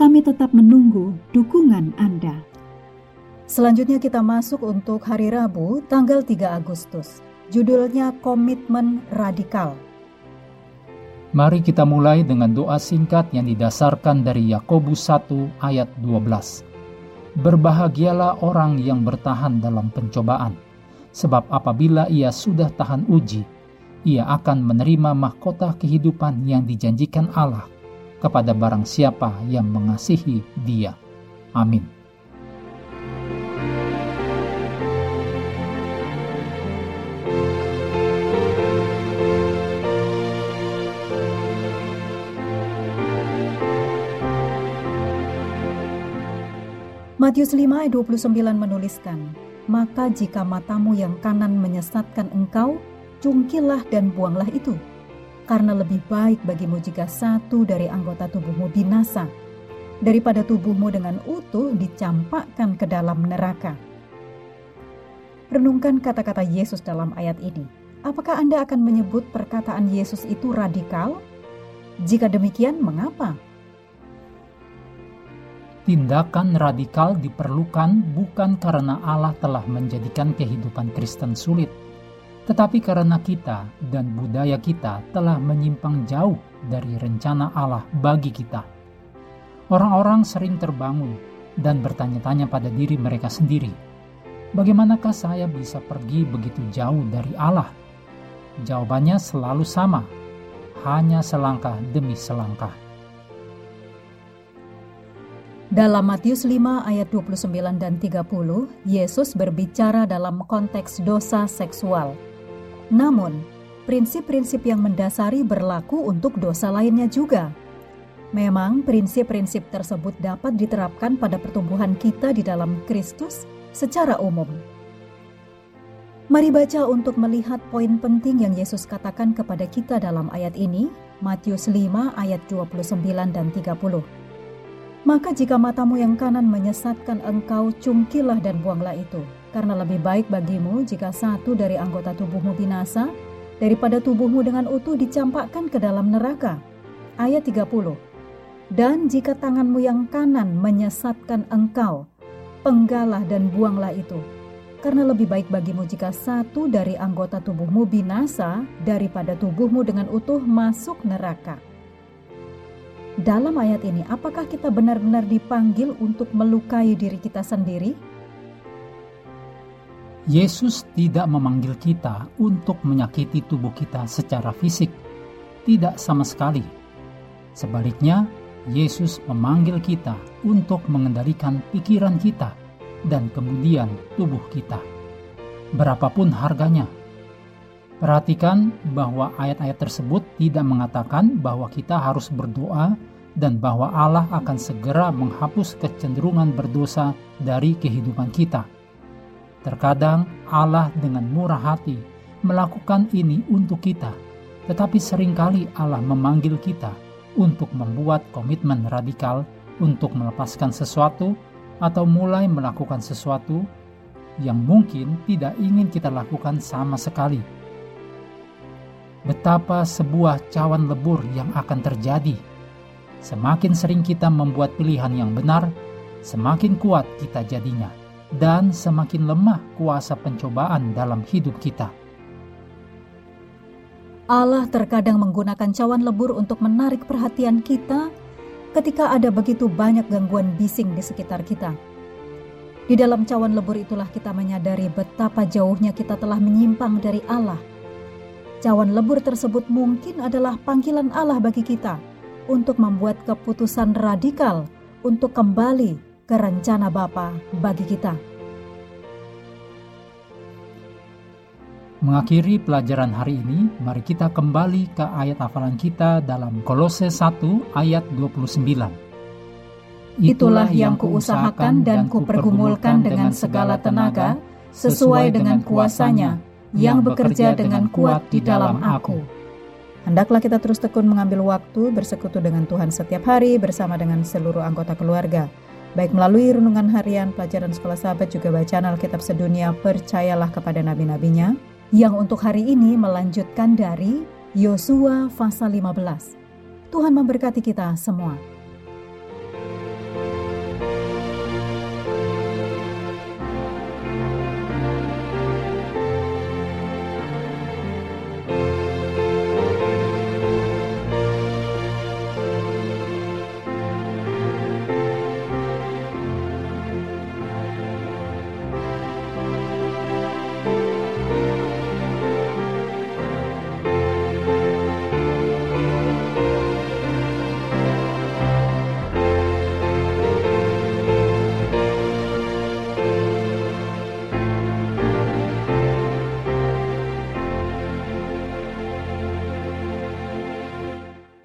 kami tetap menunggu dukungan Anda. Selanjutnya kita masuk untuk hari Rabu tanggal 3 Agustus. Judulnya Komitmen Radikal. Mari kita mulai dengan doa singkat yang didasarkan dari Yakobus 1 ayat 12. Berbahagialah orang yang bertahan dalam pencobaan, sebab apabila ia sudah tahan uji, ia akan menerima mahkota kehidupan yang dijanjikan Allah kepada barang siapa yang mengasihi Dia. Amin. Matius 5 ayat 29 menuliskan, Maka jika matamu yang kanan menyesatkan engkau, cungkilah dan buanglah itu karena lebih baik bagimu jika satu dari anggota tubuhmu binasa daripada tubuhmu dengan utuh dicampakkan ke dalam neraka. Renungkan kata-kata Yesus dalam ayat ini. Apakah Anda akan menyebut perkataan Yesus itu radikal? Jika demikian, mengapa? Tindakan radikal diperlukan bukan karena Allah telah menjadikan kehidupan Kristen sulit, tetapi karena kita dan budaya kita telah menyimpang jauh dari rencana Allah bagi kita. Orang-orang sering terbangun dan bertanya-tanya pada diri mereka sendiri, bagaimanakah saya bisa pergi begitu jauh dari Allah? Jawabannya selalu sama, hanya selangkah demi selangkah. Dalam Matius 5 ayat 29 dan 30, Yesus berbicara dalam konteks dosa seksual. Namun, prinsip-prinsip yang mendasari berlaku untuk dosa lainnya juga. Memang, prinsip-prinsip tersebut dapat diterapkan pada pertumbuhan kita di dalam Kristus secara umum. Mari baca untuk melihat poin penting yang Yesus katakan kepada kita dalam ayat ini, Matius 5 ayat 29 dan 30. Maka jika matamu yang kanan menyesatkan engkau, cungkilah dan buanglah itu karena lebih baik bagimu jika satu dari anggota tubuhmu binasa daripada tubuhmu dengan utuh dicampakkan ke dalam neraka. Ayat 30. Dan jika tanganmu yang kanan menyesatkan engkau, penggalah dan buanglah itu. Karena lebih baik bagimu jika satu dari anggota tubuhmu binasa daripada tubuhmu dengan utuh masuk neraka. Dalam ayat ini, apakah kita benar-benar dipanggil untuk melukai diri kita sendiri? Yesus tidak memanggil kita untuk menyakiti tubuh kita secara fisik, tidak sama sekali. Sebaliknya, Yesus memanggil kita untuk mengendalikan pikiran kita dan kemudian tubuh kita, berapapun harganya. Perhatikan bahwa ayat-ayat tersebut tidak mengatakan bahwa kita harus berdoa dan bahwa Allah akan segera menghapus kecenderungan berdosa dari kehidupan kita Terkadang Allah dengan murah hati melakukan ini untuk kita, tetapi sering kali Allah memanggil kita untuk membuat komitmen radikal untuk melepaskan sesuatu atau mulai melakukan sesuatu yang mungkin tidak ingin kita lakukan sama sekali. Betapa sebuah cawan lebur yang akan terjadi. Semakin sering kita membuat pilihan yang benar, semakin kuat kita jadinya dan semakin lemah kuasa pencobaan dalam hidup kita. Allah terkadang menggunakan cawan lebur untuk menarik perhatian kita ketika ada begitu banyak gangguan bising di sekitar kita. Di dalam cawan lebur itulah kita menyadari betapa jauhnya kita telah menyimpang dari Allah. Cawan lebur tersebut mungkin adalah panggilan Allah bagi kita untuk membuat keputusan radikal untuk kembali ke rencana Bapa bagi kita. Mengakhiri pelajaran hari ini, mari kita kembali ke ayat hafalan kita dalam Kolose 1 ayat 29. Itulah yang kuusahakan dan kupergumulkan dengan segala tenaga, sesuai dengan kuasanya, yang bekerja dengan kuat di dalam aku. Hendaklah kita terus tekun mengambil waktu bersekutu dengan Tuhan setiap hari bersama dengan seluruh anggota keluarga. Baik melalui renungan harian, pelajaran sekolah sahabat, juga bacaan Alkitab sedunia, percayalah kepada nabi-nabinya, yang untuk hari ini melanjutkan dari Yosua pasal 15. Tuhan memberkati kita semua.